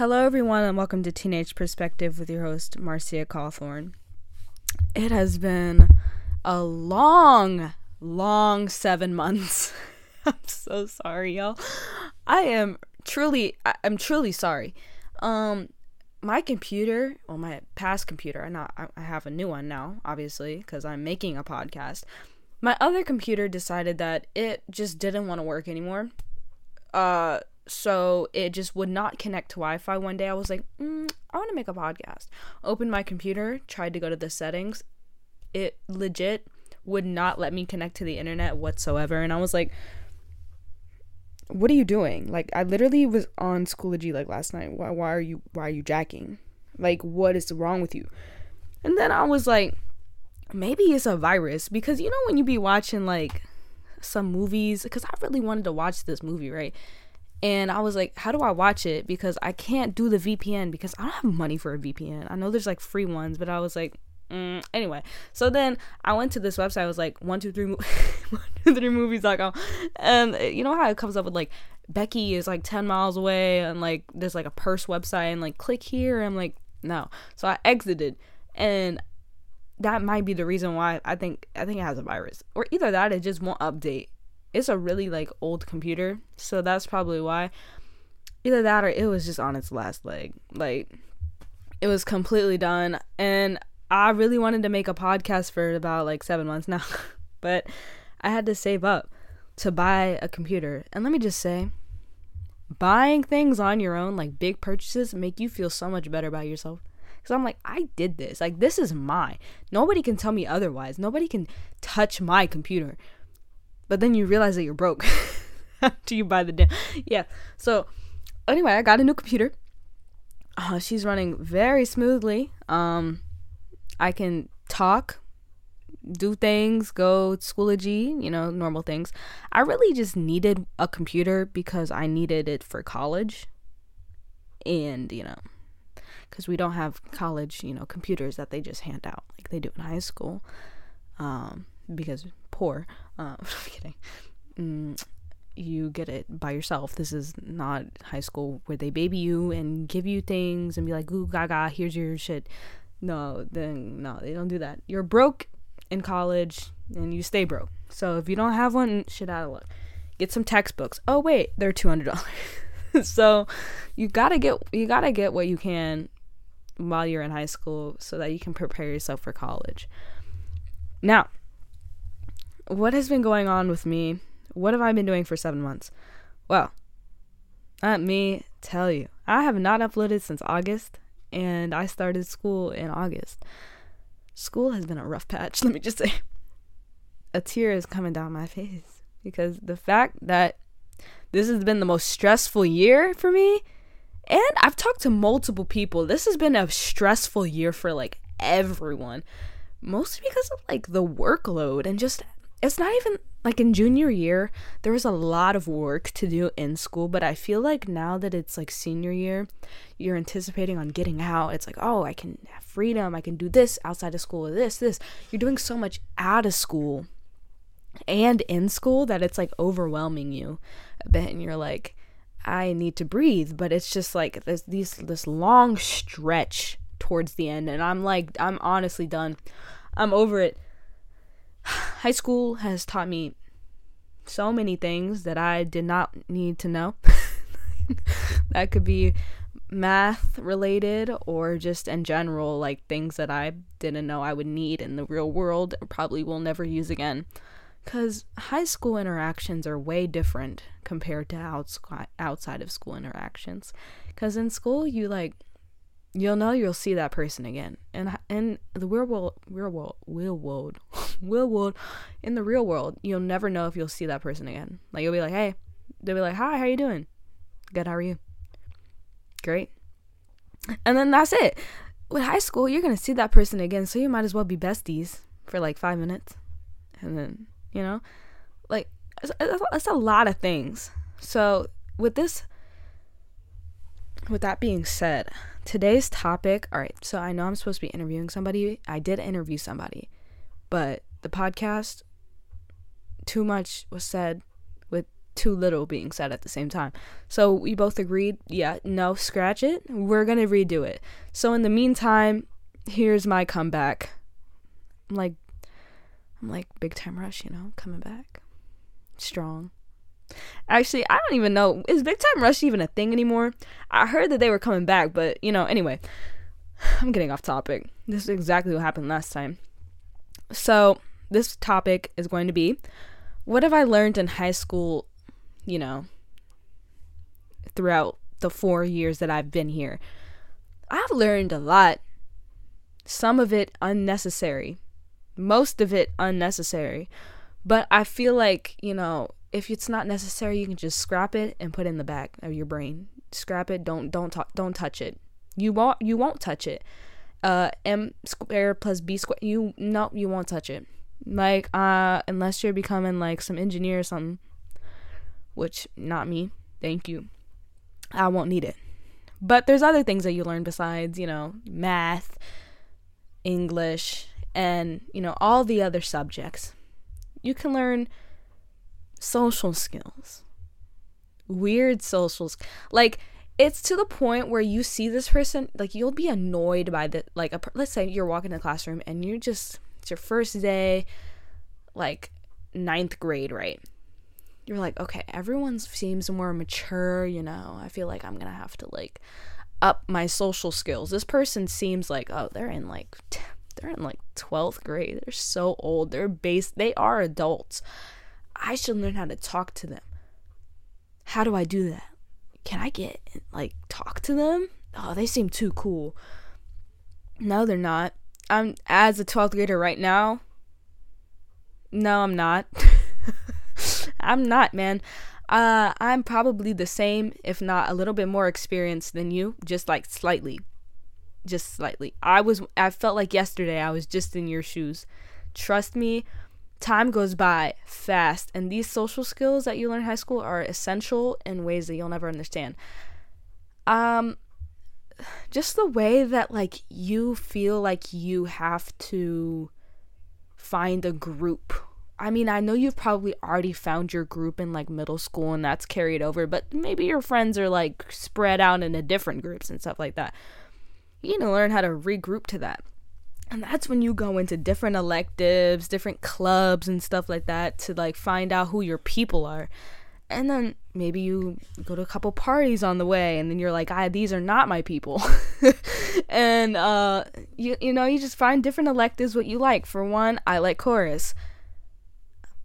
Hello, everyone, and welcome to Teenage Perspective with your host, Marcia Cawthorn. It has been a long, long seven months. I'm so sorry, y'all. I am truly, I- I'm truly sorry. Um, my computer, well, my past computer, I not, I have a new one now, obviously, because I'm making a podcast. My other computer decided that it just didn't want to work anymore. Uh, so it just would not connect to Wi-Fi. One day I was like, mm, I want to make a podcast. Opened my computer, tried to go to the settings. It legit would not let me connect to the internet whatsoever, and I was like, "What are you doing?" Like I literally was on Schoology like last night. Why? Why are you? Why are you jacking? Like what is wrong with you? And then I was like, maybe it's a virus because you know when you be watching like some movies because I really wanted to watch this movie, right? And I was like, how do I watch it? Because I can't do the VPN because I don't have money for a VPN. I know there's like free ones, but I was like, mm. anyway. So then I went to this website. I was like, one, two, three, mo- one, two, three movies.com. And uh, you know how it comes up with like, Becky is like 10 miles away and like there's like a purse website and like click here. I'm like, no. So I exited and that might be the reason why I think I think it has a virus. Or either that it just won't update it's a really like old computer, so that's probably why. Either that or it was just on its last leg. Like it was completely done and I really wanted to make a podcast for about like 7 months now. but I had to save up to buy a computer. And let me just say, buying things on your own, like big purchases, make you feel so much better about yourself. Because I'm like, I did this. Like, this is mine. Nobody can tell me otherwise. Nobody can touch my computer but then you realize that you're broke. After you buy the damn yeah. So anyway i got a new computer. Uh, she's running very smoothly. Um i can talk do things go schoology you know normal things. I really just needed a computer because i needed it for college. And you know because we don't have college you know computers that they just hand out like they do in high school um because poor. Uh, I'm kidding. Mm, you get it by yourself. This is not high school where they baby you and give you things and be like, "Ooh, gaga, here's your shit." No, then no, they don't do that. You're broke in college and you stay broke. So if you don't have one, shit out of luck. Get some textbooks. Oh wait, they're two hundred dollars. so you gotta get you gotta get what you can while you're in high school so that you can prepare yourself for college. Now, what has been going on with me? What have I been doing for seven months? Well, let me tell you, I have not uploaded since August, and I started school in August. School has been a rough patch, let me just say. A tear is coming down my face because the fact that this has been the most stressful year for me, and I've talked to multiple people, this has been a stressful year for like everyone. Mostly because of like the workload and just it's not even like in junior year there was a lot of work to do in school but i feel like now that it's like senior year you're anticipating on getting out. It's like oh i can have freedom. I can do this outside of school this this. You're doing so much out of school and in school that it's like overwhelming you a bit and you're like i need to breathe. But it's just like there's these this long stretch towards the end and i'm like i'm honestly done. I'm over it high school has taught me so many things that I did not need to know. that could be math related or just in general, like things that I didn't know I would need in the real world, or probably will never use again. Because high school interactions are way different compared to outside of school interactions. Because in school, you like you'll know you'll see that person again. And in the real world, real world, real world, real world, in the real world, you'll never know if you'll see that person again. Like you'll be like, hey, they'll be like, hi, how you doing? Good, how are you? Great. And then that's it. With high school, you're gonna see that person again, so you might as well be besties for like five minutes, and then you know, like it's, it's a lot of things. So with this with that being said, today's topic, all right, so I know I'm supposed to be interviewing somebody. I did interview somebody, but the podcast, too much was said with too little being said at the same time. So we both agreed, yeah, no, scratch it. We're going to redo it. So in the meantime, here's my comeback. I'm like I'm like big time rush, you know, coming back. Strong. Actually, I don't even know is Big Time Rush even a thing anymore? I heard that they were coming back, but you know, anyway, I'm getting off topic. This is exactly what happened last time. So, this topic is going to be what have I learned in high school, you know, throughout the 4 years that I've been here? I've learned a lot. Some of it unnecessary. Most of it unnecessary. But I feel like, you know, if it's not necessary, you can just scrap it and put it in the back of your brain. Scrap it. Don't don't t- don't touch it. You won't you won't touch it. Uh, m squared plus b squared. You no, you won't touch it. Like uh, unless you're becoming like some engineer or something, which not me. Thank you. I won't need it. But there's other things that you learn besides you know math, English, and you know all the other subjects. You can learn social skills. Weird socials. Like it's to the point where you see this person like you'll be annoyed by the like a, let's say you're walking in the classroom and you just it's your first day like ninth grade right you're like okay everyone seems more mature you know i feel like i'm gonna have to like up my social skills this person seems like oh they're in like they're in like 12th grade they're so old they're base they are adults I should learn how to talk to them. How do I do that? Can I get like talk to them? Oh, they seem too cool. No, they're not. I'm as a 12th grader right now. No, I'm not. I'm not, man. Uh, I'm probably the same, if not a little bit more experienced than you, just like slightly. Just slightly. I was I felt like yesterday I was just in your shoes. Trust me, time goes by fast and these social skills that you learn in high school are essential in ways that you'll never understand. Um just the way that like you feel like you have to find a group. I mean i know you've probably already found your group in like middle school and that's carried over but maybe your friends are like spread out into different groups and stuff like that. You need to learn how to regroup to that and that's when you go into different electives different clubs and stuff like that to like find out who your people are. And then maybe you go to a couple parties on the way and then you're like ah these are not my people. And uh you you know you just find different electives what you like. For one i like chorus.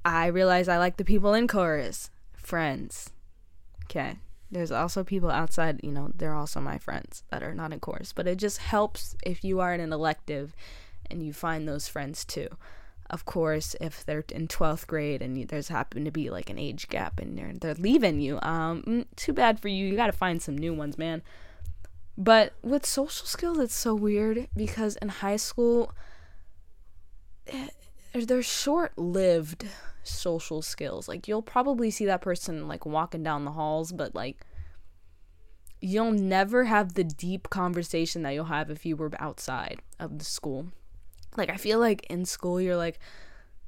I realize i like the people in chorus. Friends. Okay there's also people outside, you know, they're also my friends that are not in chorus, but it just helps if you are in an elective and you find those friends too. Of course, if they're in 12th grade and there's happened to be like an age gap and they're, they're leaving you, um, mm, too bad for you. You got to find some new ones, man. But with social skills, it's so weird because in high school, eh, they're short lived social skills. Like you'll probably see that person like walking down the halls, but like you'll never have the deep conversation that you'll have if you were outside of the school. Like I feel like in school you're like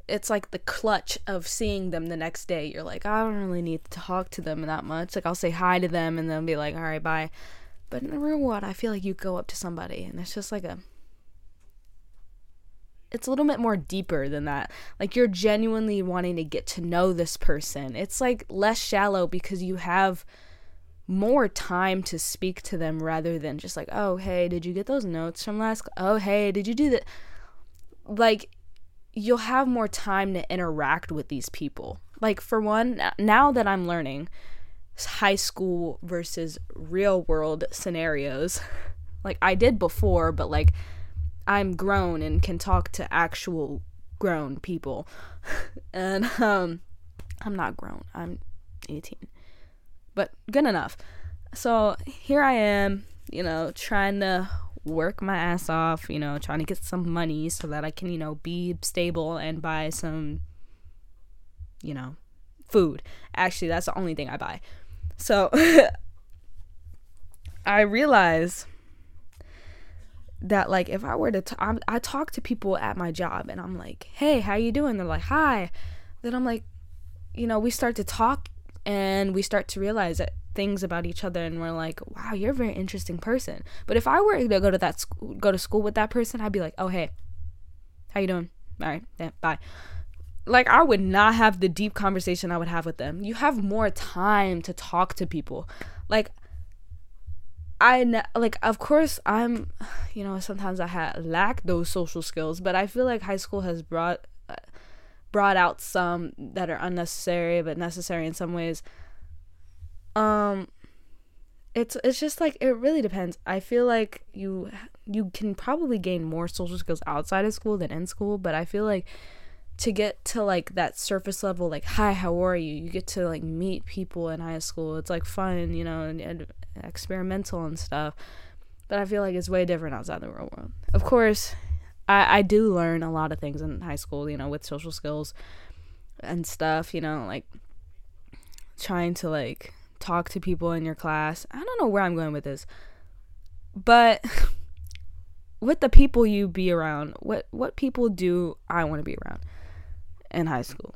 it's like the clutch of seeing them the next day. You're like, I don't really need to talk to them that much. Like I'll say hi to them and then be like, all right, bye. But in the real world, I feel like you go up to somebody and it's just like a it's a little bit more deeper than that. Like you're genuinely wanting to get to know this person. It's like less shallow because you have more time to speak to them rather than just like, "Oh, hey, did you get those notes from last Oh, hey, did you do that?" Like you'll have more time to interact with these people. Like for one, now that I'm learning high school versus real world scenarios, like I did before, but like I'm grown and can talk to actual grown people. and um I'm not grown. I'm 18. But good enough. So here I am, you know, trying to work my ass off, you know, trying to get some money so that I can, you know, be stable and buy some you know, food. Actually, that's the only thing I buy. So I realize that like if I were to t- I, talk to people at my job and I'm like, "Hey, how you doing?" They're like, "Hi." Then I'm like, you know, we start to talk and we start to realize that things about each other and we're like wow you're a very interesting person. But if i were to go to that school go to school with that person i'd be like oh hey how you doing? All right yeah bye. Like i would not have the deep conversation i would have with them. You have more time to talk to people. Like I like of course I'm you know sometimes I had lack those social skills but I feel like high school has brought uh, brought out some that are unnecessary but necessary in some ways. Um it's it's just like it really depends. I feel like you you can probably gain more social skills outside of school than in school but I feel like to get to like that surface level like hi how are you? You get to like meet people in high school. It's like fun you know and, and experimental and stuff but i feel like it's way different outside the real world of course I, I do learn a lot of things in high school you know with social skills and stuff you know like trying to like talk to people in your class i don't know where i'm going with this but with the people you be around what what people do i want to be around in high school?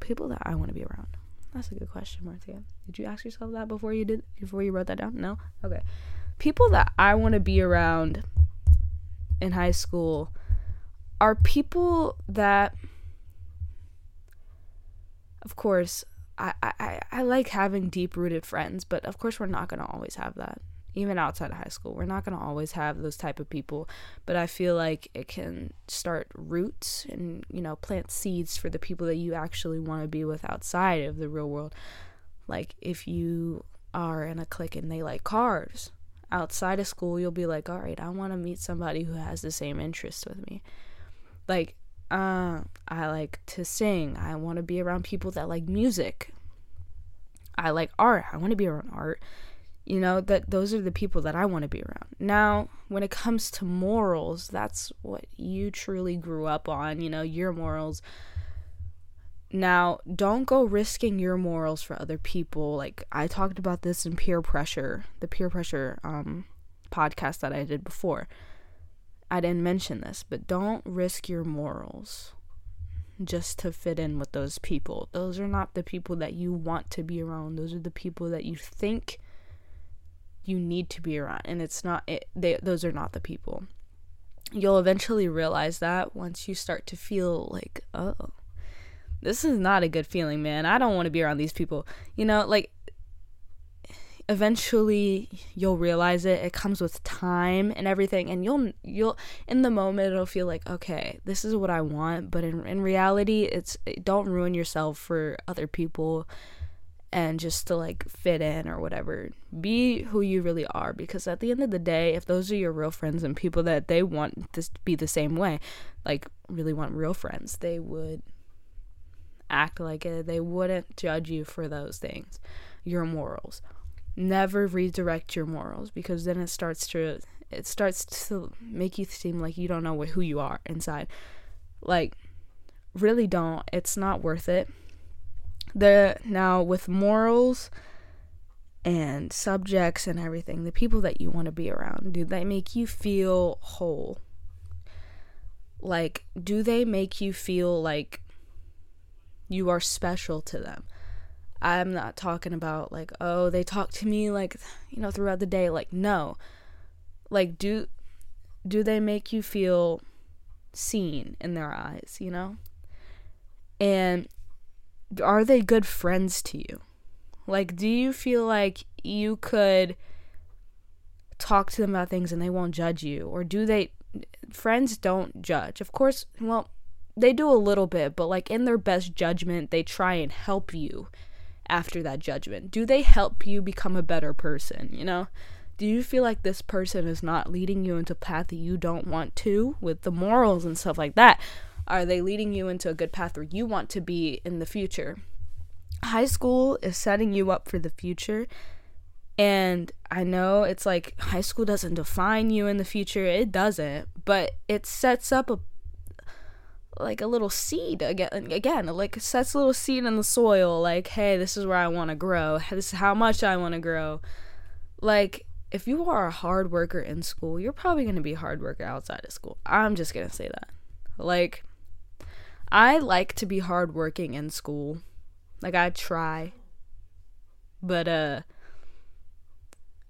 People that I want to be around. That's a good question, Marcia. Did you ask yourself that before you did before you wrote that down? No. Okay. People that I want to be around in high school are people that of course I, I, I like having deep rooted friends, but of course we're not gonna always have that even outside of high school we're not going to always have those type of people but i feel like it can start roots and you know plant seeds for the people that you actually want to be with outside of the real world like if you are in a clique and they like cars outside of school you'll be like all right i want to meet somebody who has the same interests with me. Like uh, i like to sing. I want to be around people that like music. I like art. I want to be around art. You know that those are the people that i want to be around. Now when it comes to morals that's what you truly grew up on. You know your morals now don't go risking your morals for other people. Like i talked about this in peer pressure the peer pressure um podcast that i did before. I didn't mention this but don't risk your morals just to fit in with those people. Those are not the people that you want to be around. Those are the people that you think you need to be around and it's not it, they those are not the people. You'll eventually realize that once you start to feel like oh this is not a good feeling man. I don't want to be around these people. You know like eventually you'll realize it. It comes with time and everything and you'll you'll in the moment it'll feel like okay this is what i want. But in, in reality it's don't ruin yourself for other people and just to like fit in or whatever. Be who you really are because at the end of the day, if those are your real friends and people that they want to be the same way, like really want real friends, they would act like it. They wouldn't judge you for those things, your morals. Never redirect your morals because then it starts to it starts to make you seem like you don't know who you are inside. Like really don't. It's not worth it the now with morals and subjects and everything, the people that you want to be around, do they make you feel whole? Like, do they make you feel like you are special to them? I'm not talking about like, oh, they talk to me like, you know, throughout the day. Like, no. Like, do do they make you feel seen in their eyes, you know? And are they good friends to you? Like, do you feel like you could talk to them about things and they won't judge you? Or do they. Friends don't judge. Of course, well, they do a little bit, but like in their best judgment, they try and help you after that judgment. Do they help you become a better person, you know? Do you feel like this person is not leading you into a path that you don't want to with the morals and stuff like that? Are they leading you into a good path where you want to be in the future? High school is setting you up for the future. And I know it's like high school doesn't define you in the future. It doesn't, but it sets up a like a little seed again again like sets a little seed in the soil like hey this is where i want to grow this is how much i want to grow like if you are a hard worker in school you're probably going to be a hard worker outside of school i'm just going to say that like I like to be hardworking in school. Like I try. But uh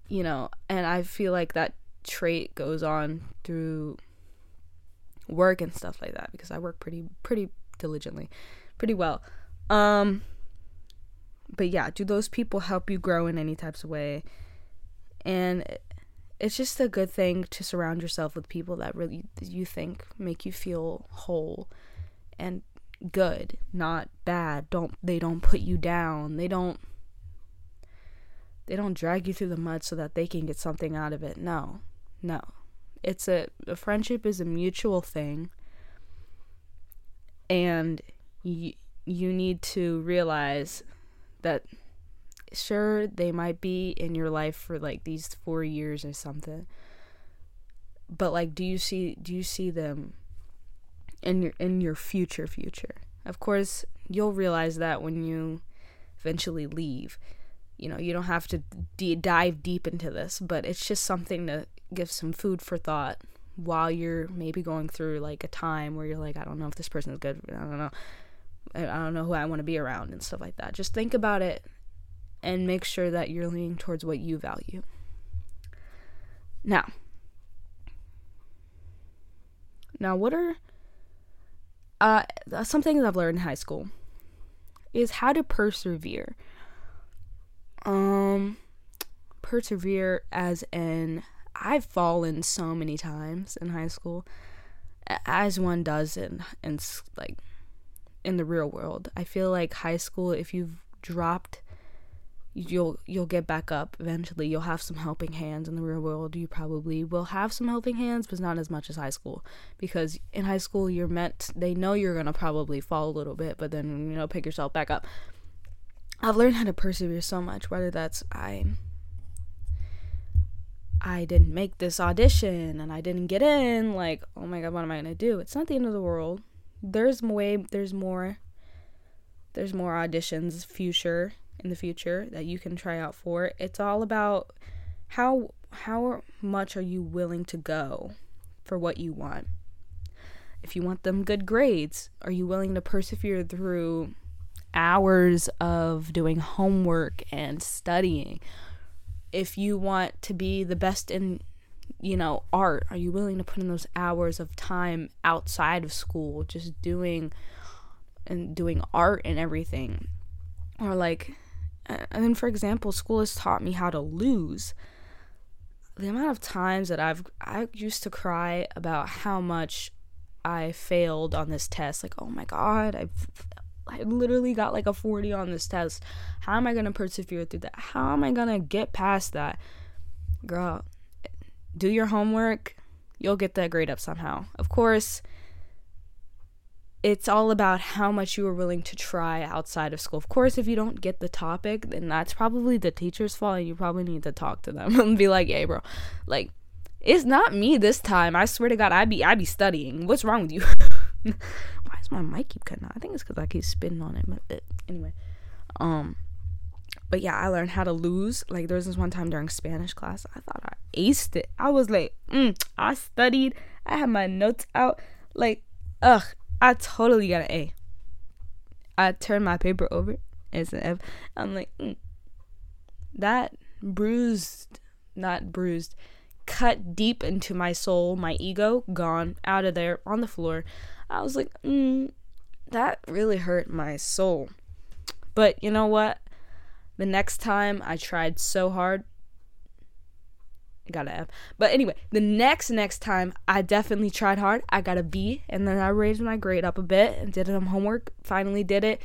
you know, and I feel like that trait goes on through work and stuff like that because I work pretty pretty diligently, pretty well. Um but yeah, do those people help you grow in any types of way? And it's just a good thing to surround yourself with people that really you think make you feel whole and good, not bad. Don't they don't put you down. They don't they don't drag you through the mud so that they can get something out of it. No. No. It's a, a friendship is a mutual thing. And you you need to realize that sure they might be in your life for like these 4 years or something. But like do you see do you see them in your in your future future? Of course, you'll realize that when you eventually leave. You know, you don't have to d- dive deep into this, but it's just something to give some food for thought while you're maybe going through like a time where you're like, I don't know if this person is good. I don't know. I don't know who I want to be around and stuff like that. Just think about it and make sure that you're leaning towards what you value. Now, now what are uh, some things I've learned in high school is how to persevere. Um, persevere as in I've fallen so many times in high school, as one does in in like in the real world. I feel like high school, if you've dropped you'll you'll get back up eventually. You'll have some helping hands in the real world. You probably will have some helping hands but not as much as high school. Because in high school you're meant they know you're gonna probably fall a little bit but then you know pick yourself back up i've learned how to persevere so much whether that's i i didn't make this audition and i didn't get in like oh my god what am i gonna do it's not the end of the world there's way there's more there's more auditions future in the future that you can try out for. It's all about how how much are you willing to go for what you want. If you want them good grades, are you willing to persevere through hours of doing homework and studying? If you want to be the best in you know, art, are you willing to put in those hours of time outside of school just doing and doing art and everything? Or like and then for example school has taught me how to lose the amount of times that i've i used to cry about how much i failed on this test like oh my god i i literally got like a 40 on this test how am i going to persevere through that how am i going to get past that girl do your homework you'll get that grade up somehow of course it's all about how much you are willing to try outside of school. Of course, if you don't get the topic, then that's probably the teacher's fault, and you probably need to talk to them and be like, "Hey, bro, like, it's not me this time. I swear to God, I be I be studying. What's wrong with you? Why does my mic keep cutting out? I think it's because I keep spitting on it. But anyway, um, but yeah, I learned how to lose. Like there was this one time during Spanish class, I thought I aced it. I was like, mm, I studied. I had my notes out. Like, ugh, I totally got an A. I turned my paper over. It's an F. I'm like, mm. that bruised, not bruised, cut deep into my soul, my ego, gone, out of there, on the floor. I was like, mm, that really hurt my soul. But you know what? The next time I tried so hard, got an F. But anyway, the next next time I definitely tried hard. I got a B and then I raised my grade up a bit and did some homework, finally did it.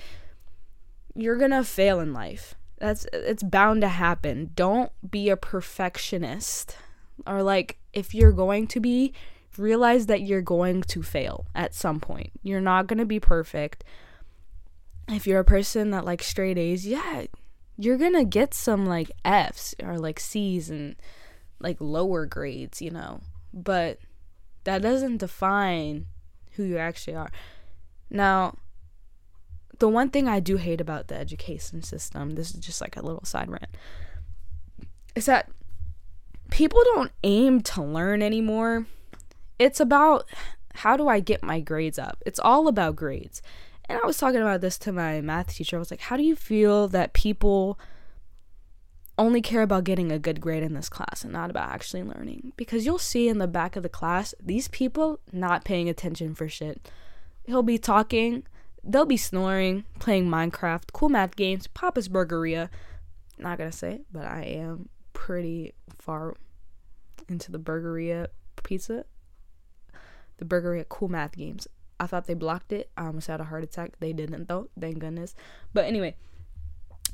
You're going to fail in life. That's it's bound to happen. Don't be a perfectionist. Or like if you're going to be, realize that you're going to fail at some point. You're not going to be perfect. If you're a person that likes straight A's, yeah, you're going to get some like F's or like C's and like lower grades, you know. But that doesn't define who you actually are. Now, the one thing I do hate about the education system, this is just like a little side rant, is that people don't aim to learn anymore. It's about how do I get my grades up? It's all about grades. And I was talking about this to my math teacher. I was like, how do you feel that people only care about getting a good grade in this class and not about actually learning. Because you'll see in the back of the class, these people not paying attention for shit. He'll be talking, they'll be snoring, playing Minecraft, cool math games, Papa's Burgeria. Not gonna say, but I am pretty far into the Burgeria pizza. The Burgeria cool math games. I thought they blocked it. I almost had a heart attack. They didn't though. Thank goodness. But anyway,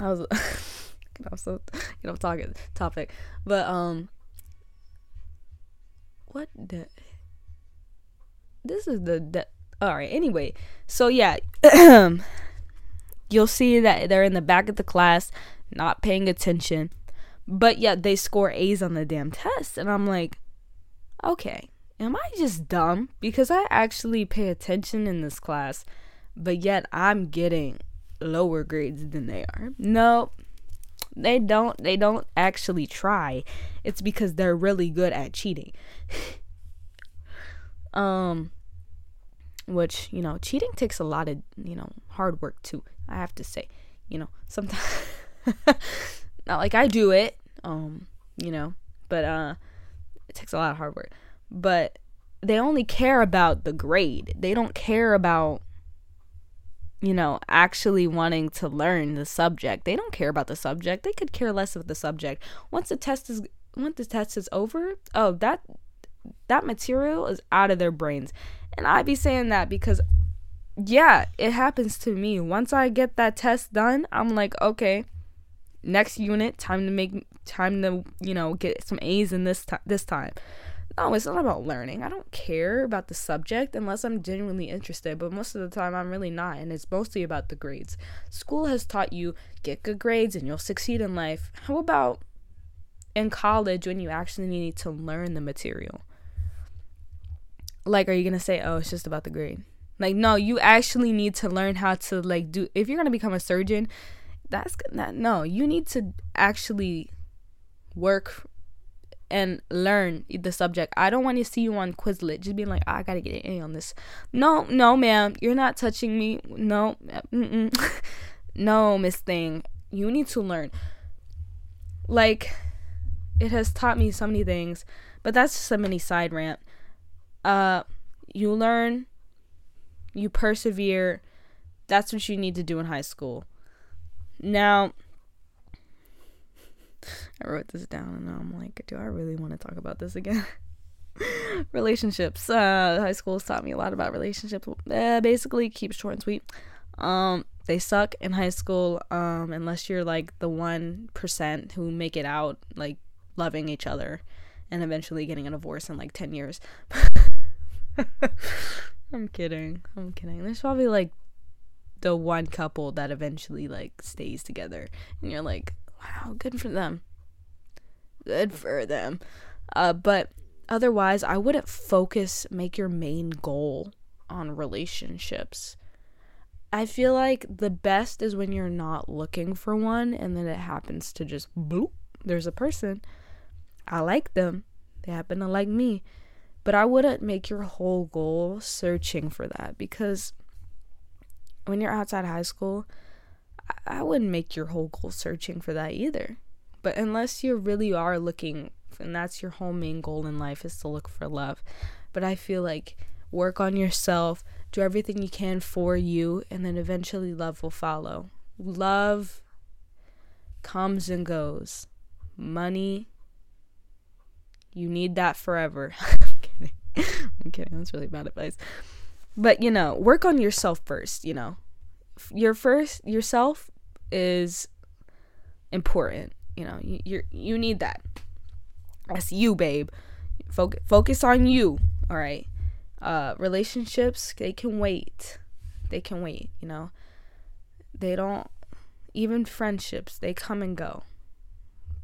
I was you know so you know talking topic. But um what the this is the, the all right anyway so yeah you'll see that they're in the back of the class not paying attention but yet they score a's on the damn test and i'm like okay am I just dumb? Because I actually pay attention in this class, but yet I'm getting lower grades than they are. No, they don't they don't actually try. It's because they're really good at cheating. um which, you know, cheating takes a lot of, you know, hard work too. I have to say, you know, sometimes not like I do it, um, you know, but uh it takes a lot of hard work but they only care about the grade. They don't care about you know, actually wanting to learn the subject. They don't care about the subject. They could care less of the subject. Once the test is once the test is over, oh, that that material is out of their brains. And I be saying that because yeah, it happens to me. Once I get that test done, I'm like, okay, next unit, time to make time to, you know, get some A's in this time this time. No, it's not about learning. I don't care about the subject unless I'm genuinely interested, but most of the time I'm really not, and it's mostly about the grades. School has taught you get good grades and you'll succeed in life. How about in college when you actually need to learn the material? Like, are you gonna say, oh, it's just about the grade? Like, no, you actually need to learn how to, like, do, if you're gonna become a surgeon, that's that, no, you need to actually work and learn the subject. I don't want to see you on Quizlet just being like, oh, I gotta get an A on this. No, no, ma'am, you're not touching me. No, no, Miss Thing, you need to learn. Like, it has taught me so many things, but that's just a mini side rant. Uh, you learn, you persevere. That's what you need to do in high school. Now, I wrote this down and I'm like, do I really want to talk about this again? relationships. Uh, high school has taught me a lot about relationships. Uh, basically, keep short and sweet. Um, they suck in high school. Um, unless you're like the one percent who make it out like loving each other, and eventually getting a divorce in like ten years. I'm kidding. I'm kidding. There's probably like the one couple that eventually like stays together, and you're like, wow, good for them. Good for them. Uh, but otherwise, I wouldn't focus, make your main goal on relationships. I feel like the best is when you're not looking for one and then it happens to just boop, there's a person. I like them. They happen to like me. But I wouldn't make your whole goal searching for that because when you're outside high school, I wouldn't make your whole goal searching for that either. But unless you really are looking, and that's your whole main goal in life is to look for love. But I feel like work on yourself, do everything you can for you, and then eventually love will follow. Love comes and goes. Money, you need that forever. I'm kidding. I'm kidding. That's really bad advice. But you know, work on yourself first, you know your first yourself is important. You know, you you you need that. That's you, babe. Focus focus on you. All right. Uh, relationships they can wait. They can wait. You know, they don't. Even friendships they come and go.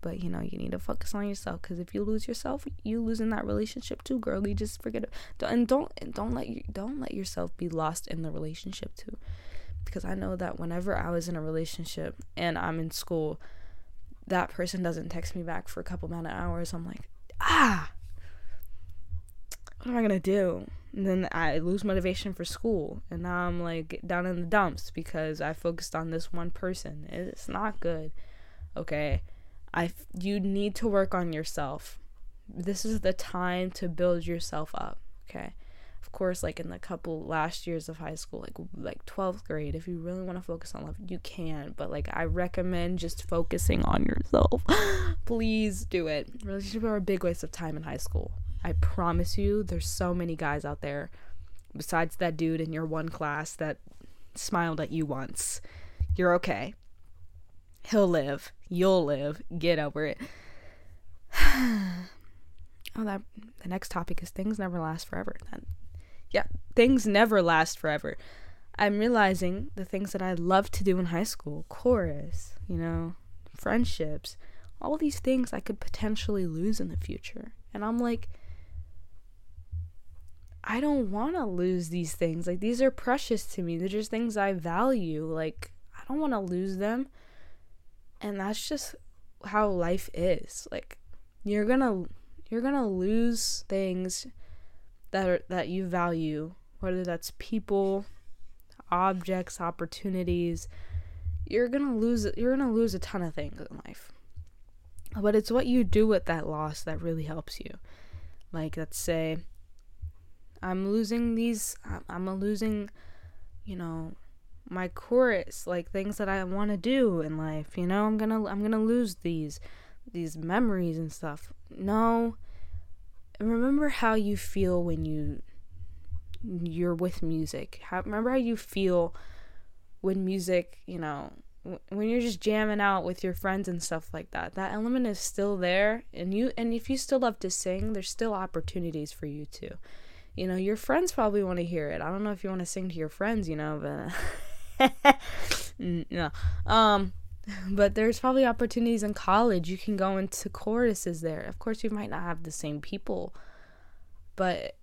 But you know, you need to focus on yourself because if you lose yourself, you lose in that relationship too, girl. You just forget it. And don't and don't let you don't let yourself be lost in the relationship too because I know that whenever I was in a relationship and I'm in school, that person doesn't text me back for a couple amount of hours. I'm like, ah, what am I gonna do? And then I lose motivation for school, and now I'm like down in the dumps because I focused on this one person. It's not good. Okay, I you need to work on yourself. This is the time to build yourself up, okay? Of course, like in the couple last years of high school, like like 12th grade, if you really want to focus on love, you can, but like I recommend just focusing on yourself. Please do it. Relationships are a big waste of time in high school. I promise you, there's so many guys out there besides that dude in your one class that smiled at you once. You're okay. He'll live. You'll live. Get over it. oh, that the next topic is things never last forever. That, yeah, things never last forever. I'm realizing the things that I loved to do in high school, chorus, you know, friendships, all these things I could potentially lose in the future. And I'm like, I don't want to lose these things. Like, these are precious to me. They're just things I value. Like, I don't want to lose them. And that's just how life is. Like, you're going to you're going to lose things that are that you value, whether that's people, objects, opportunities. You're going to lose you're going to lose a ton of things in life. But it's what you do with that loss that really helps you. Like let's say I'm losing these I'm losing you know my chorus like things that I want to do in life you know I'm going to I'm going to lose these these memories and stuff no remember how you feel when you you're with music how, remember how you feel when music you know when you're just jamming out with your friends and stuff like that that element is still there and you and if you still love to sing there's still opportunities for you to you know, your friends probably want to hear it. I don't know if you want to sing to your friends, you know, but no. Um but there's probably opportunities in college. You can go into choruses there. Of course, you might not have the same people, but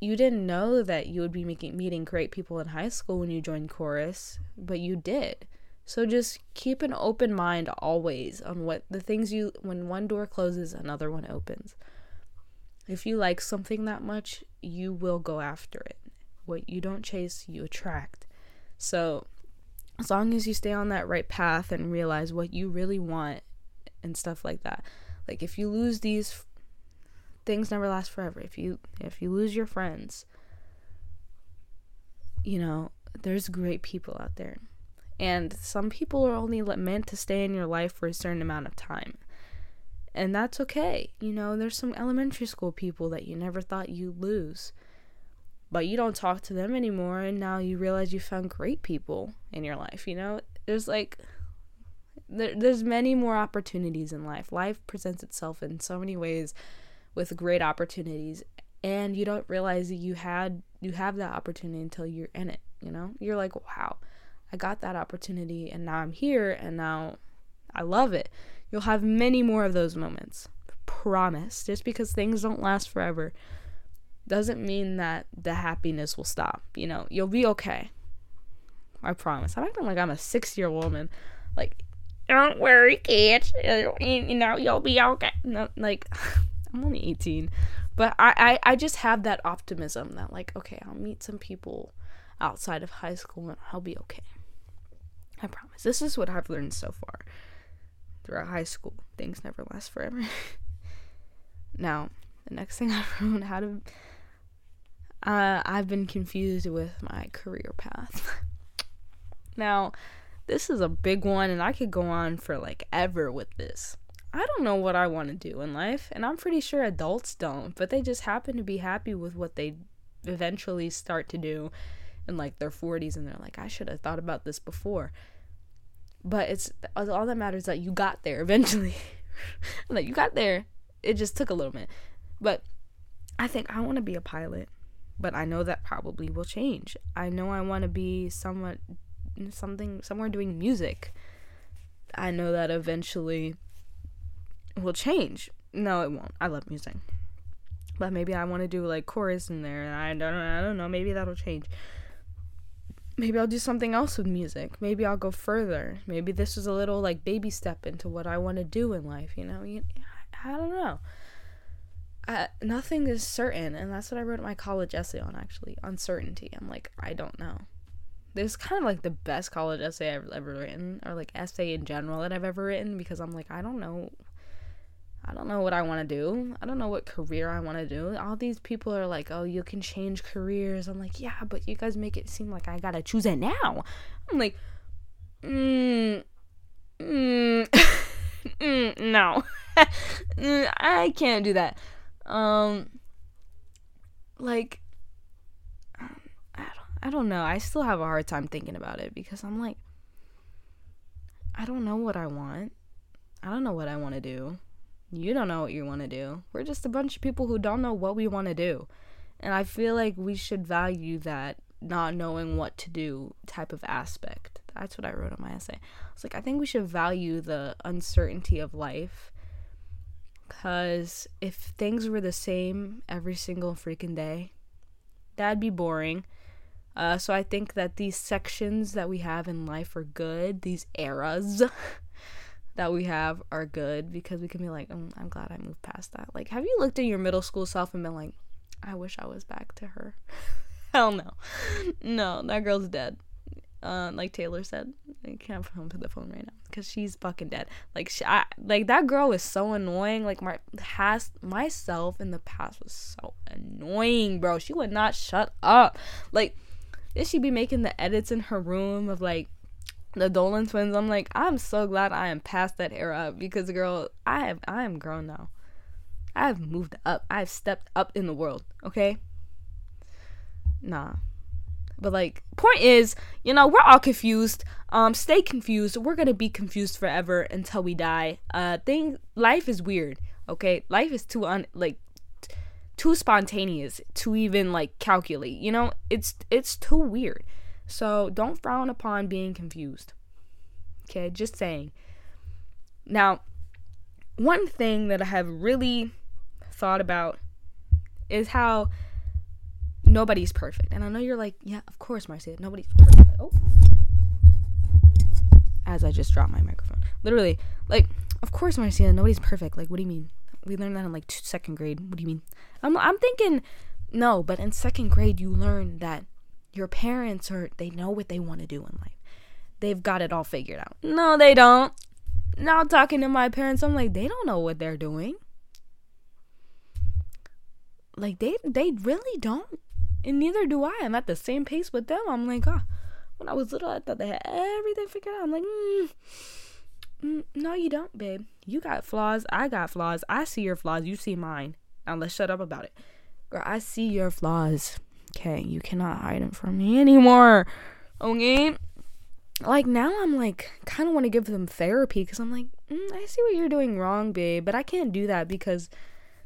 you didn't know that you would be making meeting great people in high school when you joined chorus, but you did. So just keep an open mind always on what the things you when one door closes, another one opens. If you like something that much, you will go after it. What you don't chase, you attract. So, as long as you stay on that right path and realize what you really want and stuff like that. Like if you lose these things never last forever. If you if you lose your friends, you know, there's great people out there. And some people are only meant to stay in your life for a certain amount of time. And that's okay. You know, there's some elementary school people that you never thought you'd lose. But you don't talk to them anymore and now you realize you found great people in your life, you know? There's like there, there's many more opportunities in life. Life presents itself in so many ways with great opportunities and you don't realize that you had you have that opportunity until you're in it, you know? You're like, "Wow, I got that opportunity and now I'm here and now I love it." You'll have many more of those moments. Promise. Just because things don't last forever doesn't mean that the happiness will stop. You know, you'll be okay. I promise. I'm acting like I'm a six year old woman. Like, don't worry, kids. You know, you'll be okay. No, like, I'm only 18. But I, I, I just have that optimism that, like, okay, I'll meet some people outside of high school and I'll be okay. I promise. This is what I've learned so far throughout high school. Things never last forever. now, the next thing I wrote how to uh, I've been confused with my career path. now, this is a big one and I could go on for like ever with this. I don't know what I want to do in life, and I'm pretty sure adults don't, but they just happen to be happy with what they eventually start to do in like their 40s and they're like, I should have thought about this before. But it's all that matters that you got there eventually. Like you got there. It just took a little bit. But i think i want to be a pilot but i know that probably will change i know i want to be somewhat something somewhere doing music i know that eventually will change no it won't i love music but maybe i want to do like chorus in there and i don't i don't know maybe that'll change maybe I'll do something else with music. Maybe I'll go further. Maybe this is a little like baby step into what I want to do in life, you know? You, I don't know. Uh, nothing is certain, and that's what I wrote my college essay on actually. Uncertainty. I'm like, I don't know. this is kind of like the best college essay I've ever written, or like essay in general that I've ever written, because I'm like, I don't know. I don't know what I want to do. I don't know what career I want to do. All these people are like, oh, you can change careers. I'm like, yeah, but you guys make it seem like I gotta choose it now. I'm like, mm, mm, mm no. I can't do that. Um, like, I don't, I don't know. I still have a hard time thinking about it because I'm like, I don't know what I want. I don't know what I want to do. You don't know what you want to do. We're just a bunch of people who don't know what we want to do. And I feel like we should value that not knowing what to do type of aspect. That's what I wrote in my essay. I was like, I think we should value the uncertainty of life because if things were the same every single freaking day, that'd be boring. Uh, so I think that these sections that we have in life are good. These eras that we have are good because we can be like, mm, I'm glad I moved past that. Like, have you looked at your middle school self and been like, I wish I was back to her? Hell no. No, that girl's dead uh, like Taylor said. I can't put the phone right now because she's fucking dead. Like she, I, like that girl is so annoying. Like my past, myself in the past was so annoying, bro. She would not shut up. Like, did she be making the edits in her room of like the Dolan twins? I'm like, I'm so glad I am past that era because, girl, I have, I am grown now. I have moved up. I have stepped up in the world. Okay. Nah, but like, point is, you know, we're all confused. Um, stay confused. We're gonna be confused forever until we die. Uh, thing, life is weird. Okay, life is too un like t- too spontaneous to even like calculate. You know, it's it's too weird. So don't frown upon being confused. Okay, just saying. Now, one thing that I have really thought about is how nobody's perfect. And I know you're like, yeah, of course, Marcia, nobody's perfect. Oh. As I just dropped my microphone. Literally, like, of course, Marcia, nobody's perfect. Like, what do you mean? We learned that in like second grade. What do you mean? I'm, I'm thinking, no, but in second grade, you learn that your parents are, they know what they want to do in life. They've got it all figured out. No, they don't. Now talking to my parents, I'm like, they don't know what they're doing. Like they they really don't and neither do I. I'm at the same pace with them. I'm like, oh, when I was little, I thought they had everything figured out. I'm like, mm, mm, no, you don't, babe. You got flaws. I got flaws. I see your flaws. You see mine. Now let's shut up about it. Girl, I see your flaws. Okay, you cannot hide them from me anymore. Okay? Like now I'm like kind of want to give them therapy because I'm like, mm, I see what you're doing wrong, babe, but I can't do that because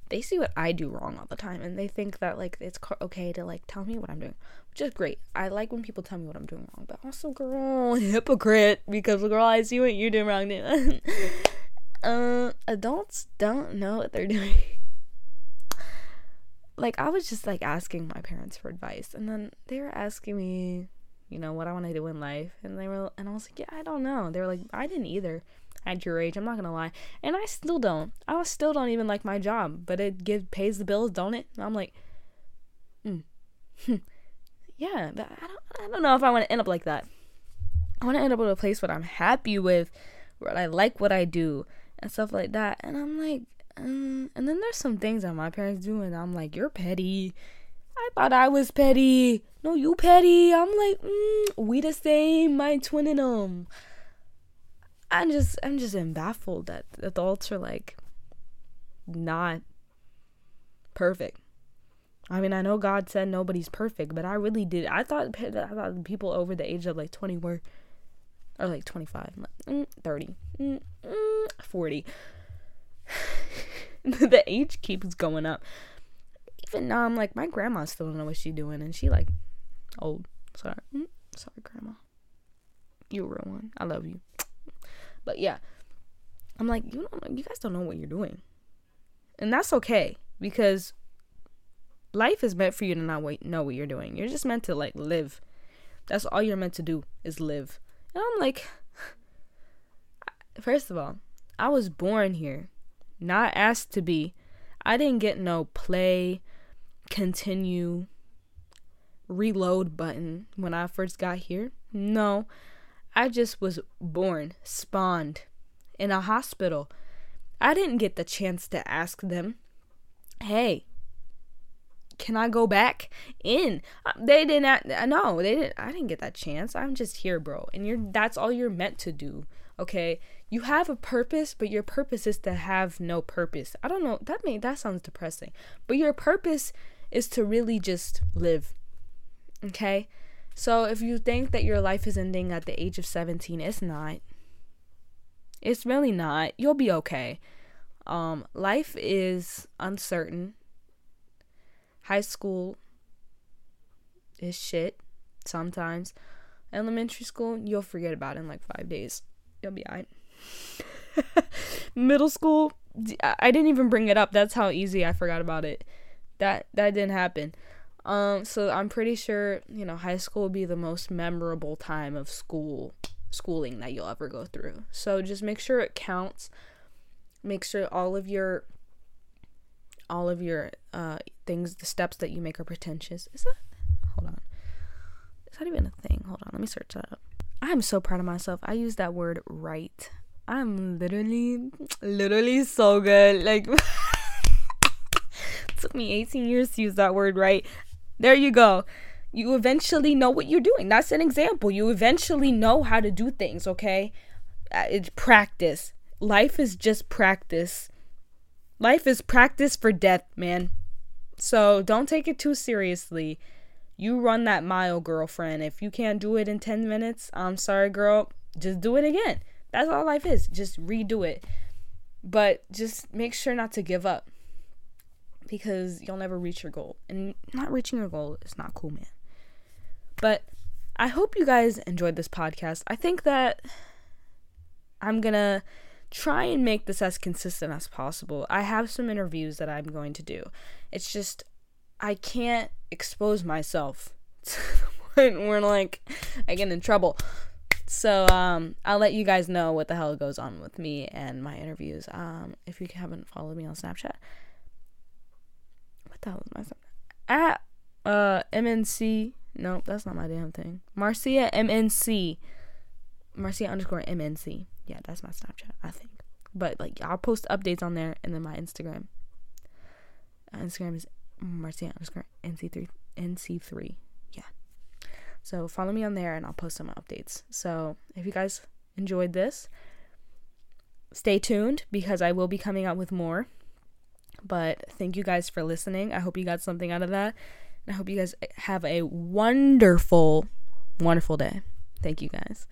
they see what I do wrong all the time and they think that like it's okay to like tell me what I'm doing, which is great. I like when people tell me what I'm doing wrong, but also, girl, hypocrite because girl, I see what you're doing wrong. Too. uh, adults don't know what they're doing. like I was just like asking my parents for advice, and then they were asking me, you know, what I want to do in life, and they were, and I was like, yeah, I don't know. They were like, I didn't either at your age. I'm not gonna lie, and I still don't. I still don't even like my job, but it gives pays the bills, don't it? I'm like, mm. yeah, but I don't. I don't know if I want to end up like that. I want to end up with a place where I'm happy with, where I like what I do and stuff like that. And I'm like, um, and then there's some things that my parents do, and I'm like, you're petty. I thought I was petty. No, you petty. I'm like, mm, we the same. My twin and them. I'm just I'm just baffled that adults are like not perfect. I mean, I know God said nobody's perfect, but I really did. I thought I thought people over the age of like 20 were or like 25, like, mm, 30, mm, mm, 40. the age keeps going up. Even now, I'm like, my grandma still don't know what she's doing, and she like old. Sorry, mm, sorry, grandma. You a real one. I love you. But yeah, I'm like, you don't, you guys don't know what you're doing, and that's okay because life is meant for you to not wait, know what you're doing. You're just meant to like live. That's all you're meant to do is live. And I'm like, first of all, I was born here, not asked to be. I didn't get no play, continue, reload button when I first got here. No, I just was born, spawned in a hospital. I didn't get the chance to ask them, hey, can I go back in? Uh, they didn't. No, they didn't. I didn't get that chance. I'm just here, bro, and you're. That's all you're meant to do. Okay, you have a purpose, but your purpose is to have no purpose. I don't know. That may that sounds depressing, but your purpose is to really just live. Okay, so if you think that your life is ending at the age of 17, it's not. It's really not. You'll be okay. Um, life is uncertain. High school is shit sometimes. Elementary school, you'll forget about in like five days. You'll be alright. Middle school, I didn't even bring it up. That's how easy I forgot about it. That that didn't happen. Um, so I'm pretty sure you know high school will be the most memorable time of school schooling that you'll ever go through. So just make sure it counts. Make sure all of your all of your uh things, the steps that you make are pretentious. Is that hold on. Is that even a thing? Hold on, let me search that up. I'm so proud of myself. I use that word right. I'm literally literally so good. Like took me 18 years to use that word right. There you go you eventually know what you're doing. That's an example. You eventually know how to do things, okay? Uh, it's practice. Life is just practice. Life is practice for death, man. So don't take it too seriously. You run that mile, girlfriend. If you can't do it in 10 minutes, I'm sorry, girl. Just do it again. That's all life is. Just redo it. But just make sure not to give up because you'll never reach your goal. And not reaching your goal is not cool, man. But I hope you guys enjoyed this podcast. I think that I'm going to try and make this as consistent as possible. I have some interviews that I'm going to do. It's just I can't expose myself to the point where like I get in trouble. So um, I'll let you guys know what the hell goes on with me and my interviews. Um, if you haven't followed me on Snapchat, what was my Snapchat? At uh MNC Nope, that's not my damn thing. Marcia MNC. Marcia underscore MNC. Yeah, that's my Snapchat, I think. But like I'll post updates on there and then my Instagram. Uh, Instagram is Marcia underscore NC3 NC3. Yeah. So follow me on there and I'll post some updates. So if you guys enjoyed this, stay tuned because I will be coming out with more. But thank you guys for listening. I hope you got something out of that. And I hope you guys have a wonderful, wonderful day. Thank you guys.